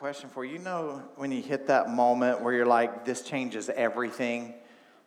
question for you. You know, when you hit that moment where you're like, this changes everything?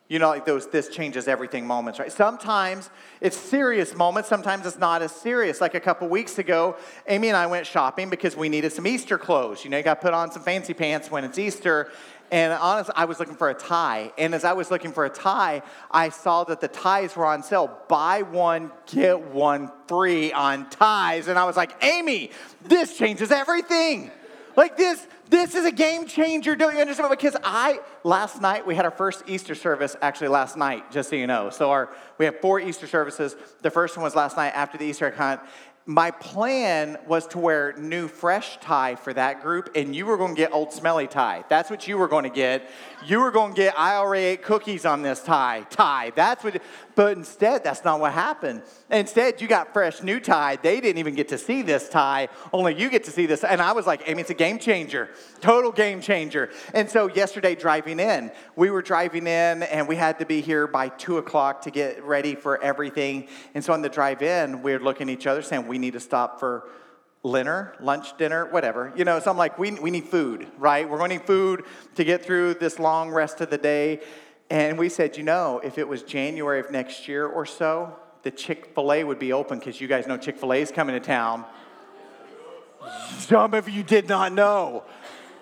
You know, like those this changes everything moments, right? Sometimes it's serious moments, sometimes it's not as serious. Like a couple weeks ago, Amy and I went shopping because we needed some Easter clothes. You know, you got to put on some fancy pants when it's Easter. And honestly, I was looking for a tie. And as I was looking for a tie, I saw that the ties were on sale. Buy one, get one free on ties. And I was like, Amy, this changes everything. Like this, this is a game changer. Don't you understand? Because I last night we had our first Easter service actually last night, just so you know. So our we have four Easter services. The first one was last night after the Easter hunt my plan was to wear new fresh tie for that group, and you were going to get old smelly tie. That's what you were going to get. You were going to get I already ate cookies on this tie. Tie. That's what. But instead, that's not what happened. Instead, you got fresh new tie. They didn't even get to see this tie. Only you get to see this. And I was like, Amy, it's a game changer. Total game changer. And so yesterday, driving in, we were driving in, and we had to be here by two o'clock to get ready for everything. And so on the drive in, we were looking at each other, saying we need to stop for dinner, lunch, dinner, whatever. You know, so I'm like, we, we need food, right? We're going to need food to get through this long rest of the day. And we said, you know, if it was January of next year or so, the Chick fil A would be open because you guys know Chick fil A is coming to town. Some of you did not know.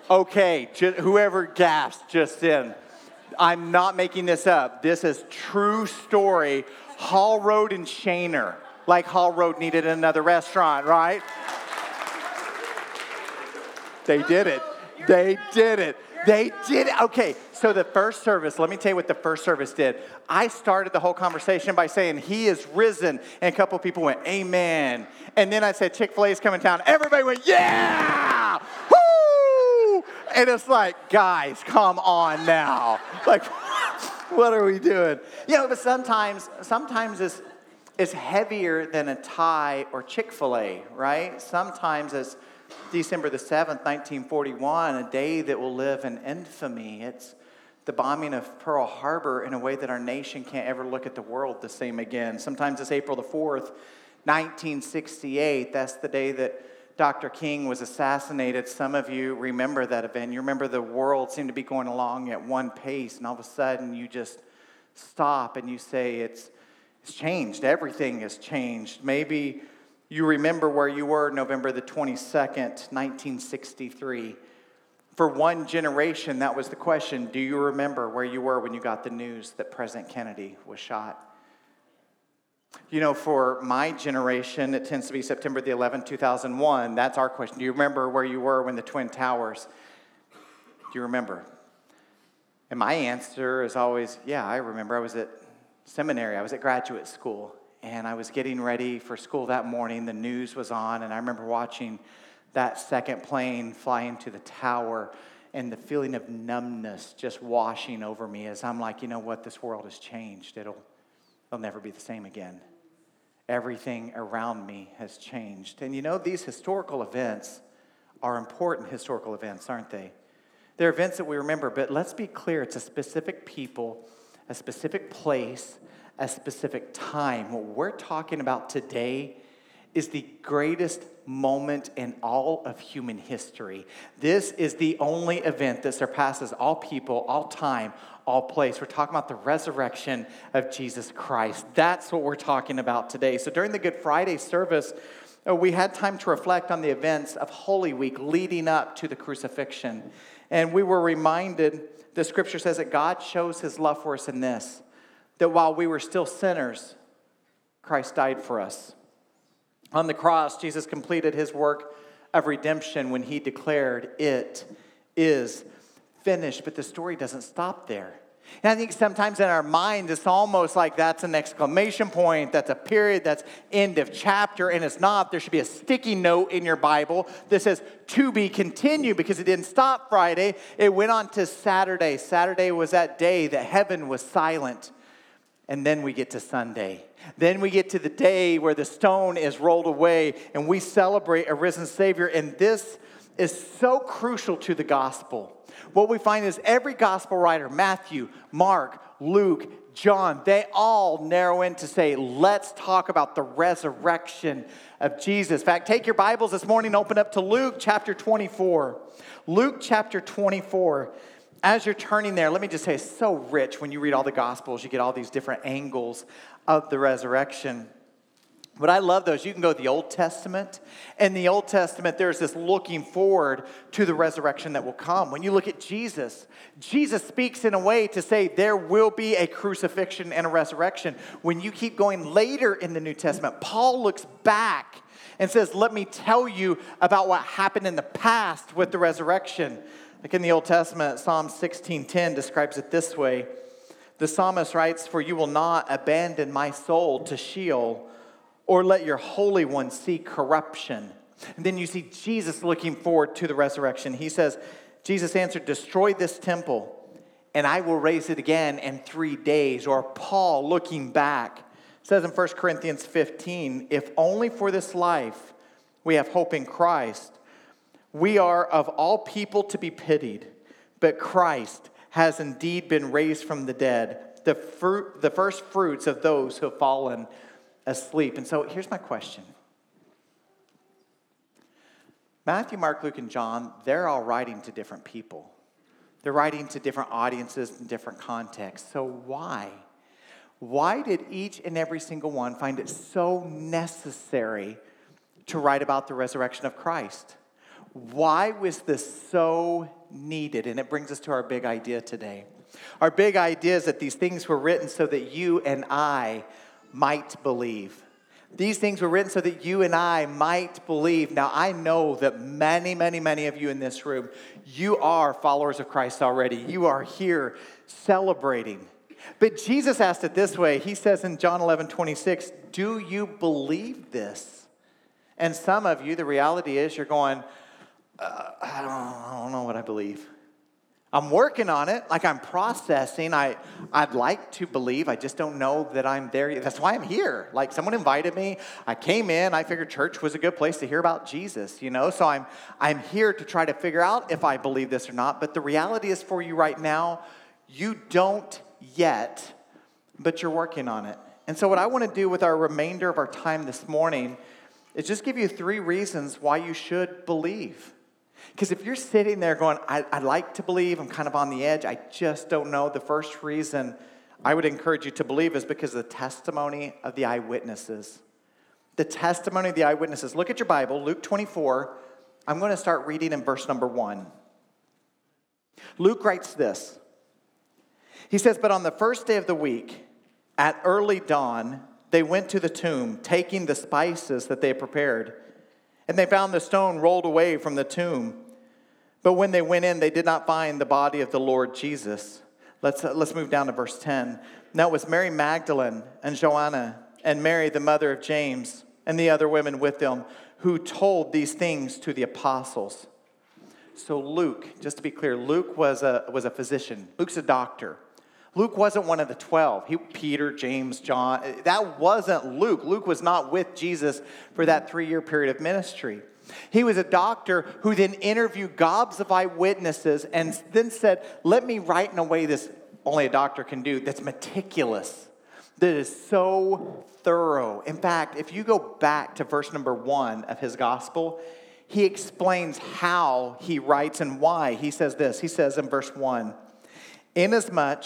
Okay, just, whoever gasped just in. I'm not making this up. This is true story. Hall Road and Schoenherr like Hall Road needed another restaurant, right? They did it. They did it. They did it. Okay, so the first service, let me tell you what the first service did. I started the whole conversation by saying, He is risen. And a couple people went, Amen. And then I said, Chick fil A is coming town. Everybody went, Yeah! Woo! And it's like, guys, come on now. Like, what are we doing? You know, but sometimes, sometimes it's is heavier than a tie or Chick fil A, right? Sometimes it's December the 7th, 1941, a day that will live in infamy. It's the bombing of Pearl Harbor in a way that our nation can't ever look at the world the same again. Sometimes it's April the 4th, 1968. That's the day that Dr. King was assassinated. Some of you remember that event. You remember the world seemed to be going along at one pace, and all of a sudden you just stop and you say, It's it's changed. Everything has changed. Maybe you remember where you were November the 22nd, 1963. For one generation, that was the question Do you remember where you were when you got the news that President Kennedy was shot? You know, for my generation, it tends to be September the 11th, 2001. That's our question. Do you remember where you were when the Twin Towers? Do you remember? And my answer is always, yeah, I remember. I was at seminary, I was at graduate school, and I was getting ready for school that morning. The news was on, and I remember watching that second plane fly into the tower and the feeling of numbness just washing over me as I'm like, you know what, this world has changed. It'll, it'll never be the same again. Everything around me has changed. And you know, these historical events are important historical events, aren't they? They're events that we remember, but let's be clear it's a specific people a specific place, a specific time. What we're talking about today is the greatest moment in all of human history. This is the only event that surpasses all people, all time, all place. We're talking about the resurrection of Jesus Christ. That's what we're talking about today. So during the Good Friday service, Oh, we had time to reflect on the events of Holy Week leading up to the crucifixion. And we were reminded the scripture says that God shows his love for us in this that while we were still sinners, Christ died for us. On the cross, Jesus completed his work of redemption when he declared, It is finished. But the story doesn't stop there. And I think sometimes in our minds, it's almost like that's an exclamation point, that's a period, that's end of chapter, and it's not. There should be a sticky note in your Bible that says to be continued because it didn't stop Friday. It went on to Saturday. Saturday was that day that heaven was silent. And then we get to Sunday. Then we get to the day where the stone is rolled away and we celebrate a risen Savior. And this is so crucial to the gospel what we find is every gospel writer, Matthew, Mark, Luke, John, they all narrow in to say, let's talk about the resurrection of Jesus. In fact, take your Bibles this morning, open up to Luke chapter 24. Luke chapter 24. As you're turning there, let me just say it's so rich when you read all the Gospels. You get all these different angles of the resurrection. But I love those. You can go to the Old Testament. In the Old Testament, there's this looking forward to the resurrection that will come. When you look at Jesus, Jesus speaks in a way to say there will be a crucifixion and a resurrection. When you keep going later in the New Testament, Paul looks back and says, Let me tell you about what happened in the past with the resurrection. Like in the Old Testament, Psalm 16:10 describes it this way. The psalmist writes, For you will not abandon my soul to Sheol or let your Holy One see corruption. And then you see Jesus looking forward to the resurrection. He says, Jesus answered, Destroy this temple, and I will raise it again in three days. Or Paul looking back says in 1 Corinthians 15, If only for this life we have hope in Christ, we are of all people to be pitied, but Christ has indeed been raised from the dead, the, fruit, the first fruits of those who have fallen asleep. And so here's my question Matthew, Mark, Luke, and John, they're all writing to different people. They're writing to different audiences in different contexts. So why? Why did each and every single one find it so necessary to write about the resurrection of Christ? Why was this so needed? And it brings us to our big idea today. Our big idea is that these things were written so that you and I might believe. These things were written so that you and I might believe. Now, I know that many, many, many of you in this room, you are followers of Christ already. You are here celebrating. But Jesus asked it this way He says in John 11 26, Do you believe this? And some of you, the reality is you're going, uh, I, don't, I don't know what I believe. I'm working on it, like I'm processing. I, I'd like to believe, I just don't know that I'm there. That's why I'm here. Like someone invited me, I came in, I figured church was a good place to hear about Jesus, you know? So I'm, I'm here to try to figure out if I believe this or not. But the reality is for you right now, you don't yet, but you're working on it. And so, what I want to do with our remainder of our time this morning is just give you three reasons why you should believe. Because if you're sitting there going, I, I like to believe, I'm kind of on the edge, I just don't know, the first reason I would encourage you to believe is because of the testimony of the eyewitnesses. The testimony of the eyewitnesses. Look at your Bible, Luke 24. I'm going to start reading in verse number one. Luke writes this He says, But on the first day of the week, at early dawn, they went to the tomb, taking the spices that they had prepared. And they found the stone rolled away from the tomb. But when they went in, they did not find the body of the Lord Jesus. Let's, uh, let's move down to verse 10. Now it was Mary Magdalene and Joanna and Mary, the mother of James, and the other women with them who told these things to the apostles. So, Luke, just to be clear, Luke was a, was a physician, Luke's a doctor. Luke wasn't one of the 12. He, Peter, James, John, that wasn't Luke. Luke was not with Jesus for that three year period of ministry. He was a doctor who then interviewed gobs of eyewitnesses and then said, Let me write in a way this only a doctor can do that's meticulous, that is so thorough. In fact, if you go back to verse number one of his gospel, he explains how he writes and why. He says this He says in verse one, Inasmuch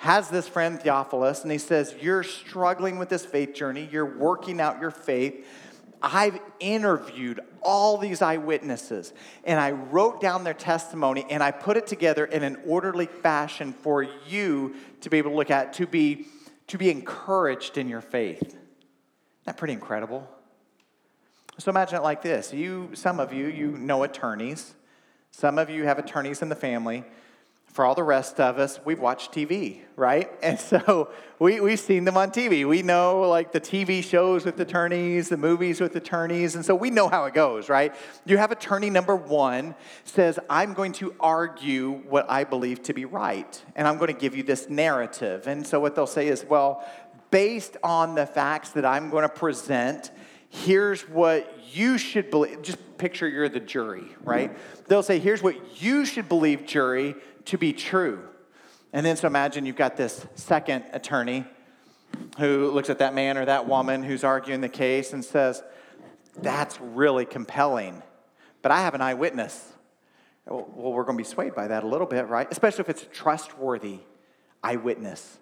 has this friend Theophilus, and he says, You're struggling with this faith journey, you're working out your faith. I've interviewed all these eyewitnesses and I wrote down their testimony and I put it together in an orderly fashion for you to be able to look at, to be, to be encouraged in your faith. Isn't that pretty incredible? So imagine it like this. You, some of you, you know attorneys. Some of you have attorneys in the family. For all the rest of us, we've watched TV, right? And so we, we've seen them on TV. We know like the TV shows with attorneys, the movies with attorneys, and so we know how it goes, right? You have attorney number one says, I'm going to argue what I believe to be right, and I'm going to give you this narrative. And so what they'll say is, well, based on the facts that I'm going to present, here's what you should believe. Just picture you're the jury, right? They'll say, here's what you should believe, jury to be true. And then so imagine you've got this second attorney who looks at that man or that woman who's arguing the case and says, That's really compelling, but I have an eyewitness. Well, we're going to be swayed by that a little bit, right? Especially if it's a trustworthy eyewitness.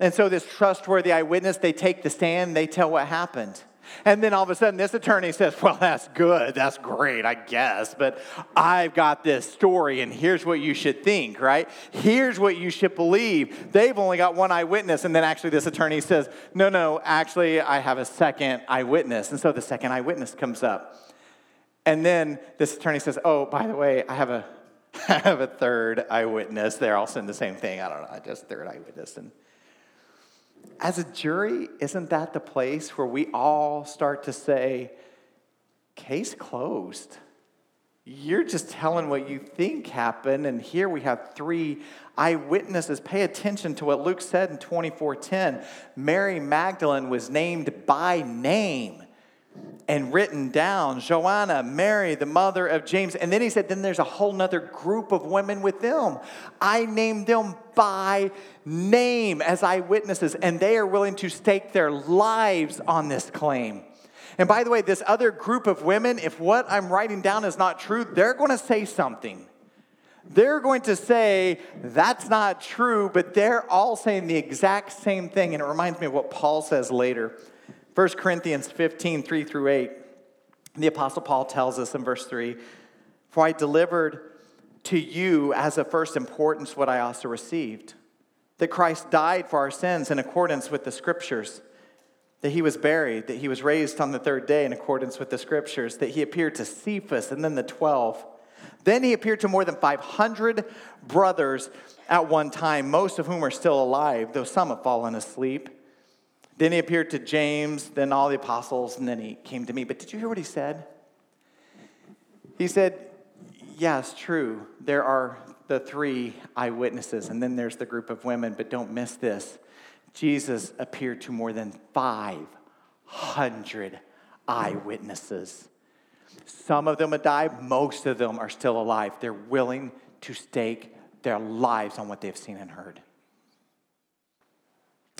And so, this trustworthy eyewitness, they take the stand, they tell what happened. And then all of a sudden, this attorney says, Well, that's good. That's great, I guess. But I've got this story, and here's what you should think, right? Here's what you should believe. They've only got one eyewitness. And then actually, this attorney says, No, no, actually, I have a second eyewitness. And so the second eyewitness comes up. And then this attorney says, Oh, by the way, I have a, I have a third eyewitness. They're all saying the same thing. I don't know, just third eyewitness. And as a jury, isn't that the place where we all start to say, case closed? You're just telling what you think happened, and here we have three eyewitnesses. Pay attention to what Luke said in 24:10. Mary Magdalene was named by name and written down Joanna, Mary, the mother of James. And then he said, then there's a whole nother group of women with them. I named them by name as eyewitnesses, and they are willing to stake their lives on this claim. And by the way, this other group of women, if what I'm writing down is not true, they're going to say something. They're going to say, that's not true, but they're all saying the exact same thing. And it reminds me of what Paul says later 1 Corinthians 15, 3 through 8, the Apostle Paul tells us in verse 3 For I delivered to you as of first importance what I also received that Christ died for our sins in accordance with the scriptures, that he was buried, that he was raised on the third day in accordance with the scriptures, that he appeared to Cephas and then the 12. Then he appeared to more than 500 brothers at one time, most of whom are still alive, though some have fallen asleep. Then he appeared to James, then all the apostles, and then he came to me. But did you hear what he said? He said, Yes, true. There are the three eyewitnesses, and then there's the group of women, but don't miss this. Jesus appeared to more than 500 eyewitnesses. Some of them have died, most of them are still alive. They're willing to stake their lives on what they've seen and heard.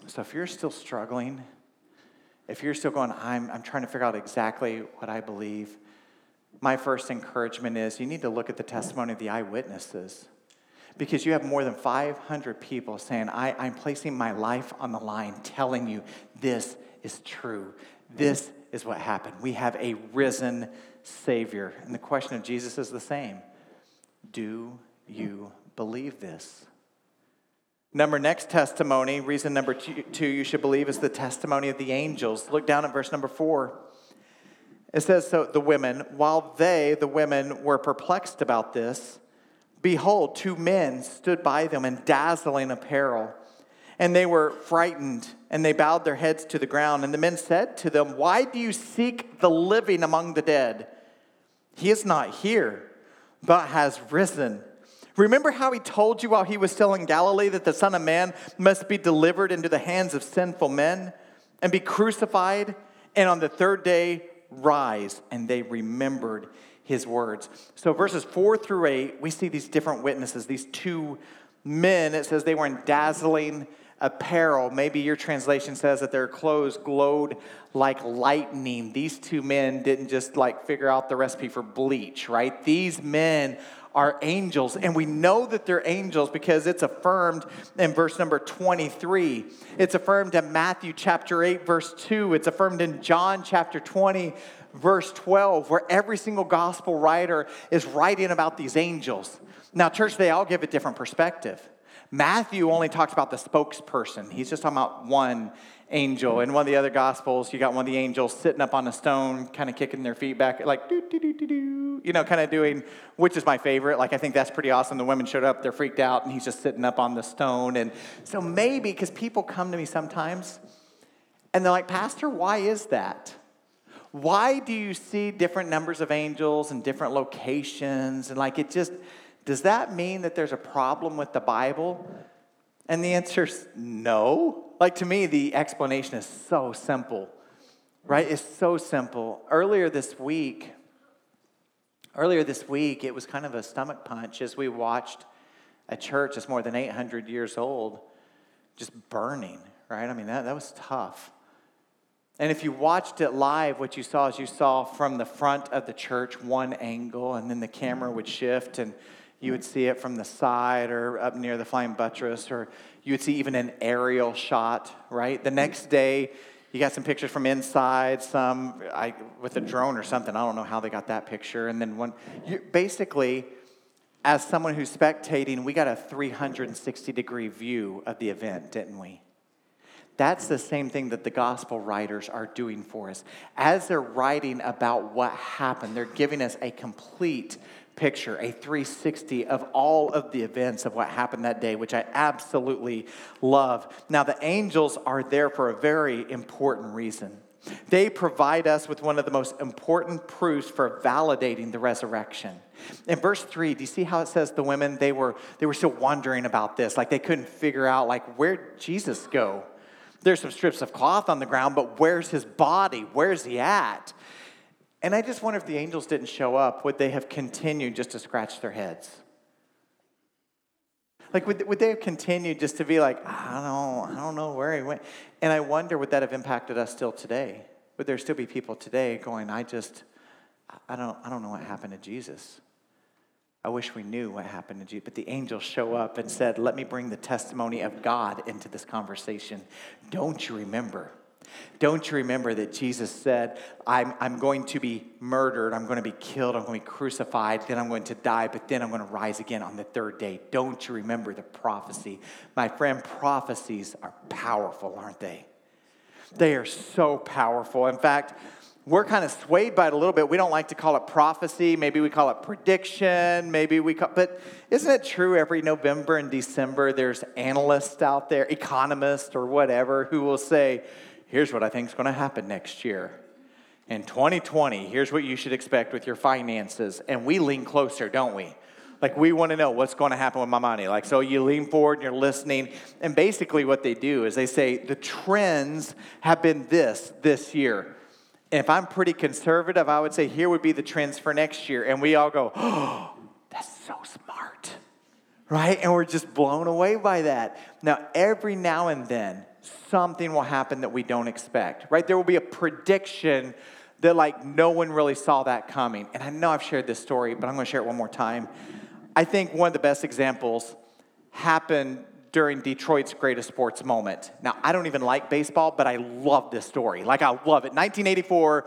So if you're still struggling, if you're still going, I'm, I'm trying to figure out exactly what I believe, my first encouragement is you need to look at the testimony of the eyewitnesses because you have more than 500 people saying, I, I'm placing my life on the line, telling you this is true. This is what happened. We have a risen Savior. And the question of Jesus is the same Do you believe this? Number next testimony, reason number two, you should believe is the testimony of the angels. Look down at verse number four. It says, So the women, while they, the women, were perplexed about this, behold, two men stood by them in dazzling apparel. And they were frightened, and they bowed their heads to the ground. And the men said to them, Why do you seek the living among the dead? He is not here, but has risen. Remember how he told you while he was still in Galilee that the Son of Man must be delivered into the hands of sinful men and be crucified, and on the third day rise? And they remembered his words. So, verses four through eight, we see these different witnesses, these two men. It says they were in dazzling apparel. Maybe your translation says that their clothes glowed like lightning. These two men didn't just like figure out the recipe for bleach, right? These men are angels. And we know that they're angels because it's affirmed in verse number 23. It's affirmed in Matthew chapter 8, verse 2. It's affirmed in John chapter 20, verse 12, where every single gospel writer is writing about these angels. Now, church, they all give a different perspective. Matthew only talks about the spokesperson. He's just talking about one angel. In one of the other gospels, you got one of the angels sitting up on a stone, kind of kicking their feet back, like doo doo doo doo doo, you know, kind of doing, which is my favorite. Like I think that's pretty awesome. The women showed up, they're freaked out, and he's just sitting up on the stone. And so maybe because people come to me sometimes, and they're like, Pastor, why is that? Why do you see different numbers of angels in different locations? And like it just, does that mean that there's a problem with the Bible? And the answer is no. Like to me, the explanation is so simple, right? It's so simple. Earlier this week, earlier this week, it was kind of a stomach punch as we watched a church that's more than 800 years old just burning, right? I mean, that, that was tough. And if you watched it live, what you saw is you saw from the front of the church one angle, and then the camera would shift, and you would see it from the side or up near the flying buttress, or you would see even an aerial shot, right? The next day, you got some pictures from inside, some I, with a drone or something. I don't know how they got that picture. And then one, you, basically, as someone who's spectating, we got a 360 degree view of the event, didn't we? That's the same thing that the gospel writers are doing for us. As they're writing about what happened, they're giving us a complete picture, a 360 of all of the events of what happened that day, which I absolutely love. Now, the angels are there for a very important reason. They provide us with one of the most important proofs for validating the resurrection. In verse 3, do you see how it says the women they were they were still wondering about this, like they couldn't figure out like where'd Jesus go? There's some strips of cloth on the ground, but where's his body? Where's he at? And I just wonder if the angels didn't show up, would they have continued just to scratch their heads? Like, would, would they have continued just to be like, I don't, I don't know where he went? And I wonder, would that have impacted us still today? Would there still be people today going, I just, I don't, I don't know what happened to Jesus? I wish we knew what happened to Jesus. But the angels show up and said, Let me bring the testimony of God into this conversation. Don't you remember? Don't you remember that Jesus said, I'm, I'm going to be murdered, I'm going to be killed, I'm going to be crucified, then I'm going to die, but then I'm going to rise again on the third day? Don't you remember the prophecy? My friend, prophecies are powerful, aren't they? They are so powerful. In fact, we're kind of swayed by it a little bit. We don't like to call it prophecy. Maybe we call it prediction. Maybe we call, but isn't it true every November and December there's analysts out there, economists or whatever, who will say, here's what I think is going to happen next year. In 2020, here's what you should expect with your finances. And we lean closer, don't we? Like, we want to know what's going to happen with my money. Like, so you lean forward and you're listening. And basically, what they do is they say, the trends have been this this year And if I'm pretty conservative, I would say here would be the trends for next year. And we all go, oh, that's so smart, right? And we're just blown away by that. Now, every now and then, something will happen that we don't expect, right? There will be a prediction that, like, no one really saw that coming. And I know I've shared this story, but I'm to share it one more time. I think one of the best examples happened during Detroit's greatest sports moment. Now, I don't even like baseball, but I love this story. Like, I love it. 1984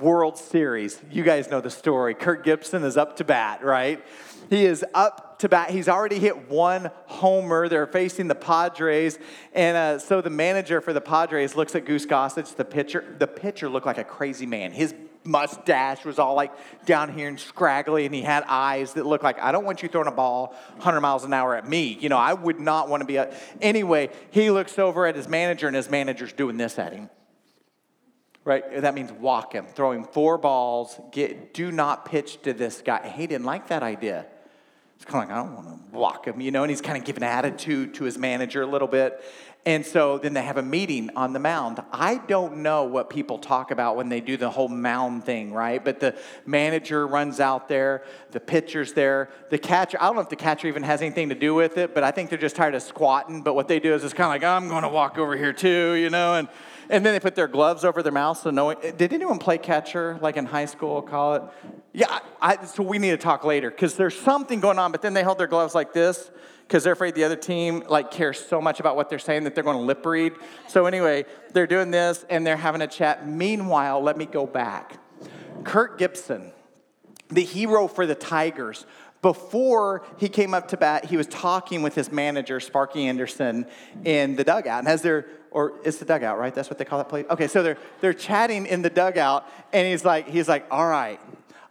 World Series. You guys know the story. Kirk Gibson is up to bat, right? He is up to bat. He's already hit one homer. They're facing the Padres. And uh, so the manager for the Padres looks at Goose Gossage, the pitcher. The pitcher looked like a crazy man. His mustache was all like down here and scraggly, and he had eyes that looked like, I don't want you throwing a ball 100 miles an hour at me. You know, I would not want to be a. Anyway, he looks over at his manager, and his manager's doing this at him. Right? That means walk him, throw him four balls, get, do not pitch to this guy. He didn't like that idea. It's kind of like, I don't want to walk him, you know, and he's kind of giving attitude to his manager a little bit. And so then they have a meeting on the mound. I don't know what people talk about when they do the whole mound thing, right? But the manager runs out there, the pitcher's there, the catcher, I don't know if the catcher even has anything to do with it, but I think they're just tired of squatting. But what they do is it's kind of like, I'm going to walk over here too, you know? And, and then they put their gloves over their mouth so no one, did anyone play catcher like in high school, call it? Yeah, I, so we need to talk later because there's something going on, but then they hold their gloves like this because they're afraid the other team like cares so much about what they're saying that they're going to lip read. So anyway, they're doing this and they're having a chat. Meanwhile, let me go back. Kirk Gibson, the hero for the Tigers, before he came up to bat, he was talking with his manager, Sparky Anderson, in the dugout. And as they're, or it's the dugout, right? That's what they call that place? Okay, so they're, they're chatting in the dugout, and he's like, he's like, all right,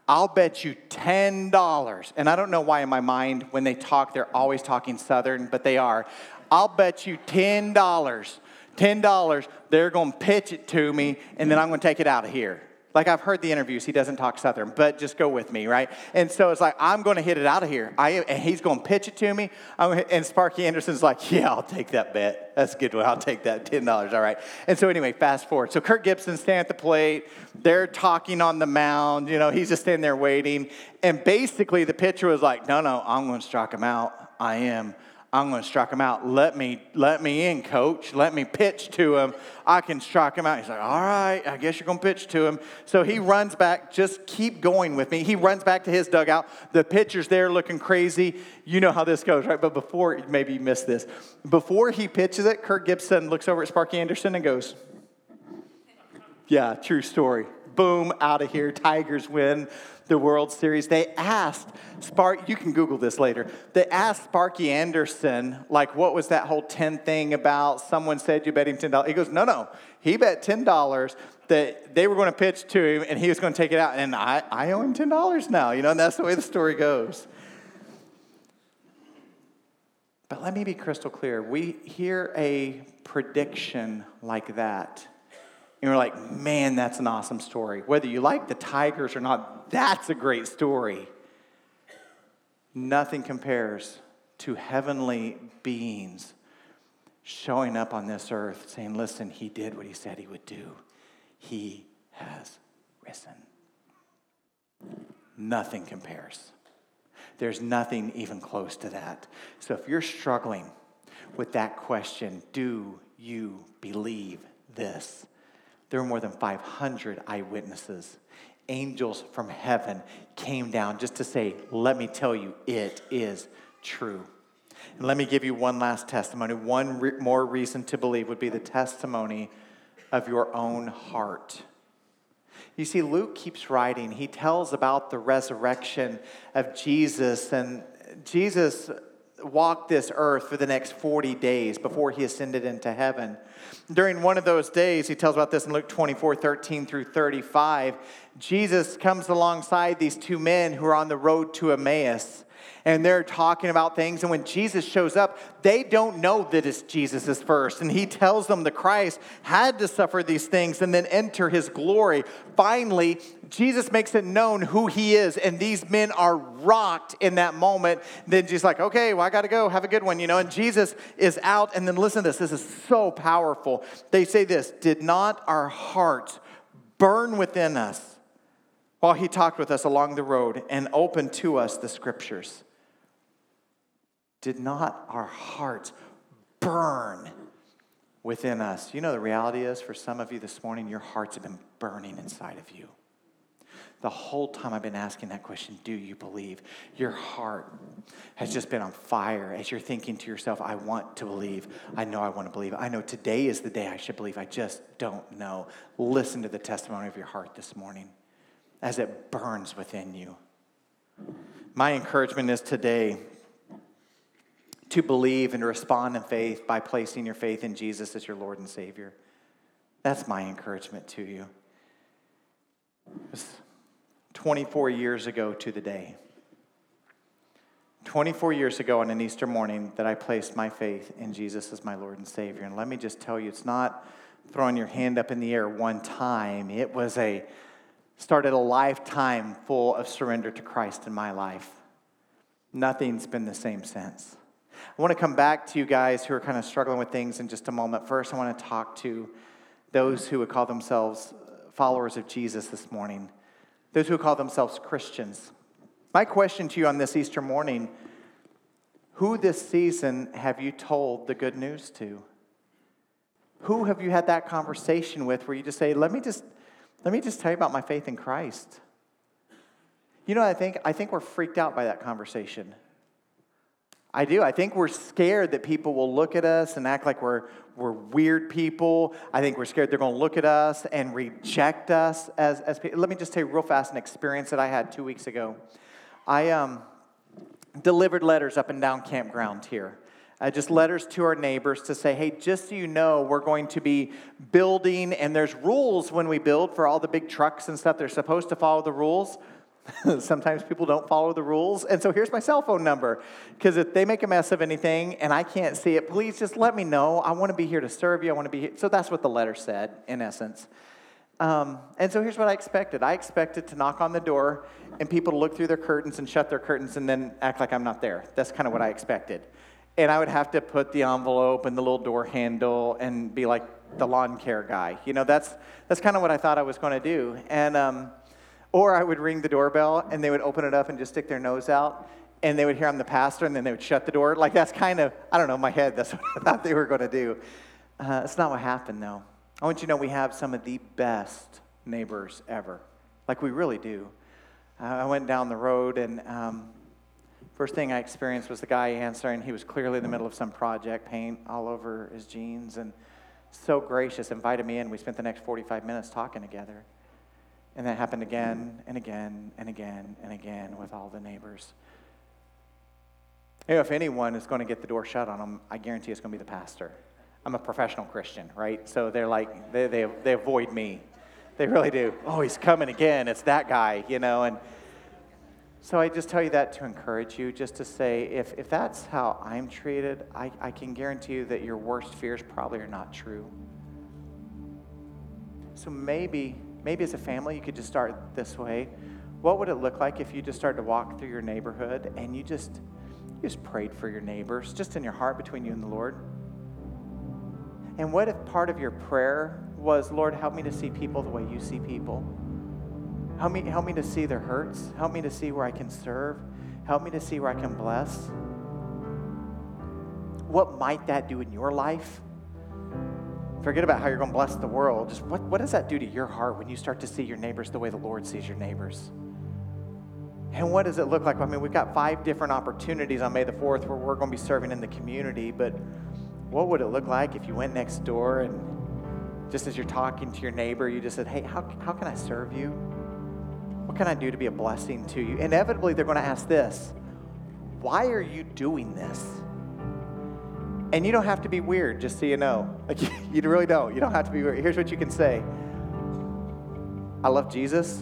I'll bet you $10. And I don't know why in my mind, when they talk, they're always talking Southern, but they are. I'll bet you $10, $10, they're gonna pitch it to me, and then I'm gonna take it out of here. Like I've heard the interviews, he doesn't talk Southern, but just go with me, right? And so it's like I'm going to hit it out of here. I, and he's going to pitch it to me. and Sparky Anderson's like, "Yeah, I'll take that bet. That's a good one. I'll take that ten dollars. All right." And so anyway, fast forward. So Kirk Gibson standing at the plate. They're talking on the mound. You know, he's just standing there waiting. And basically, the pitcher was like, "No, no, I'm going to strike him out. I am." I'm going to strike him out. Let me, let me in, coach. Let me pitch to him. I can strike him out. He's like, all right, I guess you're going to pitch to him. So he runs back. Just keep going with me. He runs back to his dugout. The pitcher's there looking crazy. You know how this goes, right? But before, maybe you missed this. Before he pitches it, Kirk Gibson looks over at Sparky Anderson and goes, yeah, true story. Boom, out of here. Tigers win the World Series, they asked Spark, you can Google this later. They asked Sparky Anderson, like, what was that whole 10 thing about? Someone said you bet him $10. He goes, no, no. He bet $10 that they were going to pitch to him and he was going to take it out. And I, I owe him $10 now, you know, and that's the way the story goes. But let me be crystal clear. We hear a prediction like that and you're like, man, that's an awesome story. Whether you like the Tigers or not, that's a great story. Nothing compares to heavenly beings showing up on this earth saying, listen, he did what he said he would do. He has risen. Nothing compares. There's nothing even close to that. So if you're struggling with that question, do you believe this? There were more than 500 eyewitnesses. Angels from heaven came down just to say, Let me tell you, it is true. And let me give you one last testimony. One re- more reason to believe would be the testimony of your own heart. You see, Luke keeps writing. He tells about the resurrection of Jesus, and Jesus walked this earth for the next 40 days before he ascended into heaven. During one of those days, he tells about this in Luke 24 13 through 35. Jesus comes alongside these two men who are on the road to Emmaus and they're talking about things. And when Jesus shows up, they don't know that it's Jesus is first. And he tells them the Christ had to suffer these things and then enter his glory. Finally, Jesus makes it known who he is, and these men are rocked in that moment. Then Jesus like, okay, well, I got to go. Have a good one, you know. And Jesus is out, and then listen to this. This is so powerful. They say this Did not our hearts burn within us while he talked with us along the road and opened to us the scriptures? did not our hearts burn within us? You know, the reality is for some of you this morning, your hearts have been burning inside of you. The whole time I've been asking that question, do you believe? Your heart has just been on fire as you're thinking to yourself, I want to believe. I know I want to believe. I know today is the day I should believe. I just don't know. Listen to the testimony of your heart this morning as it burns within you. My encouragement is today to believe and respond in faith by placing your faith in Jesus as your Lord and Savior. That's my encouragement to you. It was 24 years ago to the day. 24 years ago on an Easter morning that I placed my faith in Jesus as my Lord and Savior. And let me just tell you, it's not throwing your hand up in the air one time. It was a started a lifetime full of surrender to Christ in my life. Nothing's been the same since. I want to come back to you guys who are kind of struggling with things in just a moment. First, I want to talk to those who would call themselves followers of Jesus this morning, those who call themselves Christians. My question to you on this Easter morning who this season have you told the good news to? Who have you had that conversation with where you just say, let me just, let me just tell you about my faith in Christ? You know, I think, I think we're freaked out by that conversation. I do. I think we're scared that people will look at us and act like we're, we're weird people. I think we're scared they're going to look at us and reject us as, as people. Let me just tell you real fast an experience that I had two weeks ago. I, um, delivered letters up and down campground here. Uh, just letters to our neighbors to say, hey, just so you know, we're going to be building, and there's rules when we build for all the big trucks and stuff. They're supposed to follow the rules. Sometimes people don't follow the rules. And so here's my cell phone number. Because if they make a mess of anything and I can't see it, please just let me know. I want to be here to serve you. I want to be here. So that's what the letter said, in essence. Um, and so here's what I expected I expected to knock on the door and people to look through their curtains and shut their curtains and then act like I'm not there. That's kind of what I expected. And I would have to put the envelope and the little door handle and be like the lawn care guy. You know, that's, that's kind of what I thought I was going to do. And, um, or I would ring the doorbell and they would open it up and just stick their nose out and they would hear I'm the pastor and then they would shut the door. Like that's kind of, I don't know, my head, that's what I thought they were going to do. Uh, it's not what happened though. I want you to know we have some of the best neighbors ever. Like we really do. I went down the road and um, first thing I experienced was the guy answering. He was clearly in the middle of some project, paint all over his jeans, and so gracious, invited me in. We spent the next 45 minutes talking together. And that happened again and again and again and again with all the neighbors. You know, if anyone is going to get the door shut on them, I guarantee it's going to be the pastor. I'm a professional Christian, right? So they're like, they, they, they avoid me. They really do. Oh, he's coming again. It's that guy, you know? And so I just tell you that to encourage you, just to say, if, if that's how I'm treated, I, I can guarantee you that your worst fears probably are not true. So maybe Maybe as a family, you could just start this way. What would it look like if you just started to walk through your neighborhood and you just, you just prayed for your neighbors, just in your heart between you and the Lord? And what if part of your prayer was, Lord, help me to see people the way you see people? Help me, help me to see their hurts. Help me to see where I can serve. Help me to see where I can bless. What might that do in your life? Forget about how you're going to bless the world. Just what, what does that do to your heart when you start to see your neighbors the way the Lord sees your neighbors? And what does it look like? I mean, we've got five different opportunities on May the 4th where we're going to be serving in the community, but what would it look like if you went next door and just as you're talking to your neighbor, you just said, Hey, how, how can I serve you? What can I do to be a blessing to you? Inevitably, they're going to ask this Why are you doing this? And you don't have to be weird, just so you know. Like, you really don't. You don't have to be weird. Here's what you can say I love Jesus,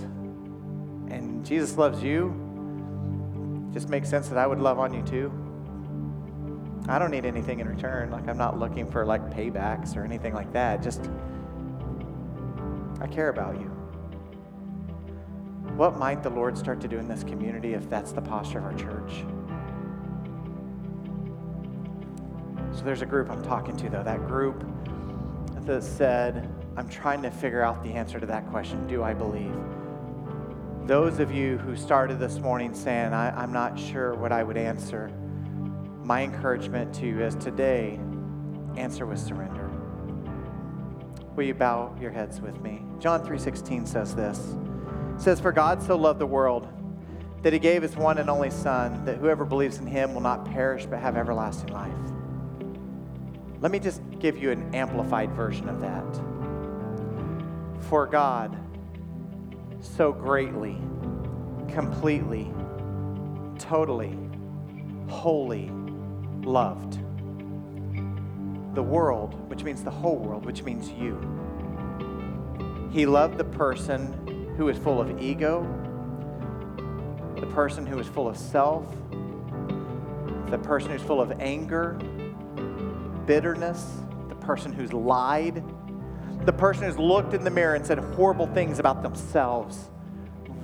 and Jesus loves you. Just makes sense that I would love on you too. I don't need anything in return. Like, I'm not looking for like paybacks or anything like that. Just, I care about you. What might the Lord start to do in this community if that's the posture of our church? So there's a group I'm talking to, though. That group that said, I'm trying to figure out the answer to that question Do I believe? Those of you who started this morning saying, I, am not sure what I would answer, my encouragement to you is today, answer with surrender. Will you bow your heads with me? John 3:16 says this. It says, For God so loved the world that he gave his one and only Son, that whoever believes in him will not perish but have everlasting life. Let me just give you an amplified version of that. For God so greatly, completely, totally, wholly loved the world, which means the whole world, which means you. He loved the person who is full of ego, the person who is full of self, the person who's full of anger, bitterness, the person who's lied, the person who's looked in the mirror and said horrible things about themselves,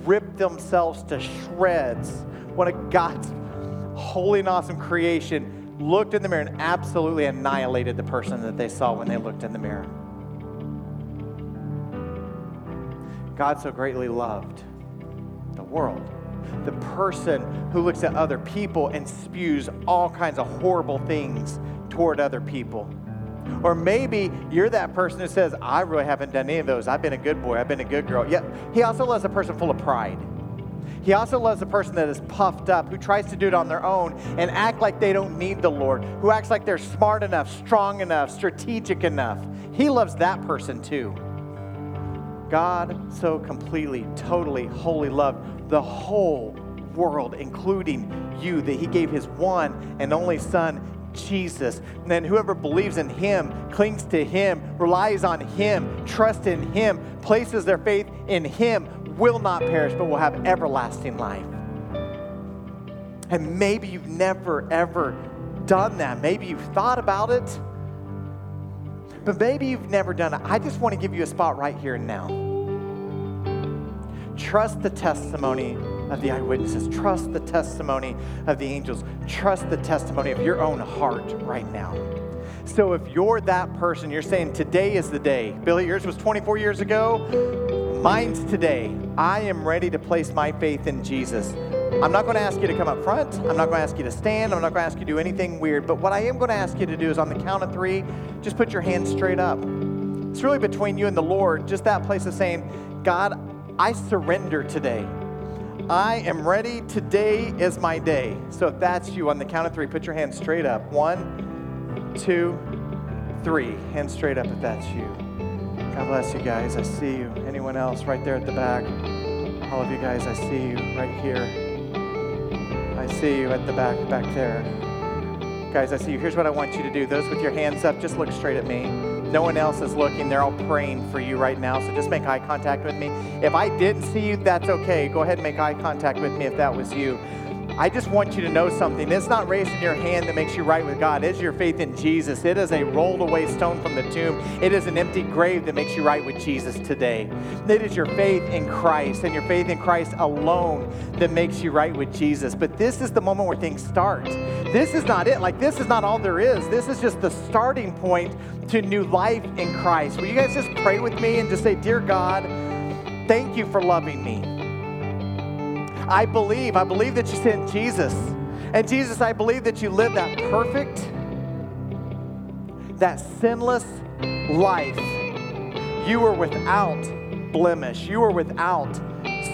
ripped themselves to shreds. One of God's holy and awesome creation looked in the mirror and absolutely annihilated the person that they saw when they looked in the mirror. God so greatly loved the world. The person who looks at other people and spews all kinds of horrible things toward other people. Or maybe you're that person who says, I really haven't done any of those. I've been a good boy. I've been a good girl. Yet he also loves a person full of pride. He also loves a person that is puffed up, who tries to do it on their own and act like they don't need the Lord, who acts like they're smart enough, strong enough, strategic enough. He loves that person too. God so completely, totally, wholly loved the whole world, including you, that he gave his one and only Son, Jesus. And then whoever believes in him, clings to him, relies on him, trusts in him, places their faith in him, will not perish, but will have everlasting life. And maybe you've never, ever done that. Maybe you've thought about it, but maybe you've never done it. I just want to give you a spot right here and now. Trust the testimony of the eyewitnesses. Trust the testimony of the angels. Trust the testimony of your own heart right now. So if you're that person, you're saying, Today is the day. Billy, yours was 24 years ago. Mine's today. I am ready to place my faith in Jesus. I'm not going to ask you to come up front. I'm not going to ask you to stand. I'm not going to ask you to do anything weird. But what I am going to ask you to do is on the count of three, just put your hands straight up. It's really between you and the Lord, just that place of saying, God, I surrender today. I am ready. Today is my day. So if that's you, on the count of three, put your hands straight up. One, two, three. Hands straight up if that's you. God bless you guys. I see you. Anyone else right there at the back? All of you guys, I see you right here. See you at the back, back there. Guys, I see you. Here's what I want you to do. Those with your hands up, just look straight at me. No one else is looking. They're all praying for you right now. So just make eye contact with me. If I didn't see you, that's okay. Go ahead and make eye contact with me if that was you. I just want you to know something. It's not raising your hand that makes you right with God. It's your faith in Jesus. It is a rolled away stone from the tomb. It is an empty grave that makes you right with Jesus today. It is your faith in Christ and your faith in Christ alone that makes you right with Jesus. But this is the moment where things start. This is not it. Like, this is not all there is. This is just the starting point to new life in Christ. Will you guys just pray with me and just say, Dear God, thank you for loving me. I believe, I believe that you sent Jesus. And Jesus, I believe that you lived that perfect, that sinless life. You were without blemish, you were without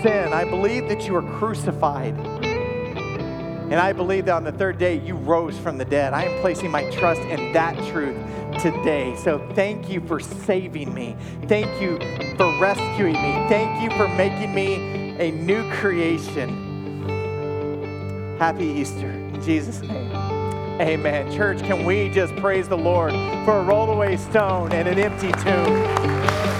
sin. I believe that you were crucified. And I believe that on the third day you rose from the dead. I am placing my trust in that truth today. So thank you for saving me. Thank you for rescuing me. Thank you for making me a new creation. Happy Easter. In Jesus' name. Amen. Church, can we just praise the Lord for a rolled away stone and an empty tomb?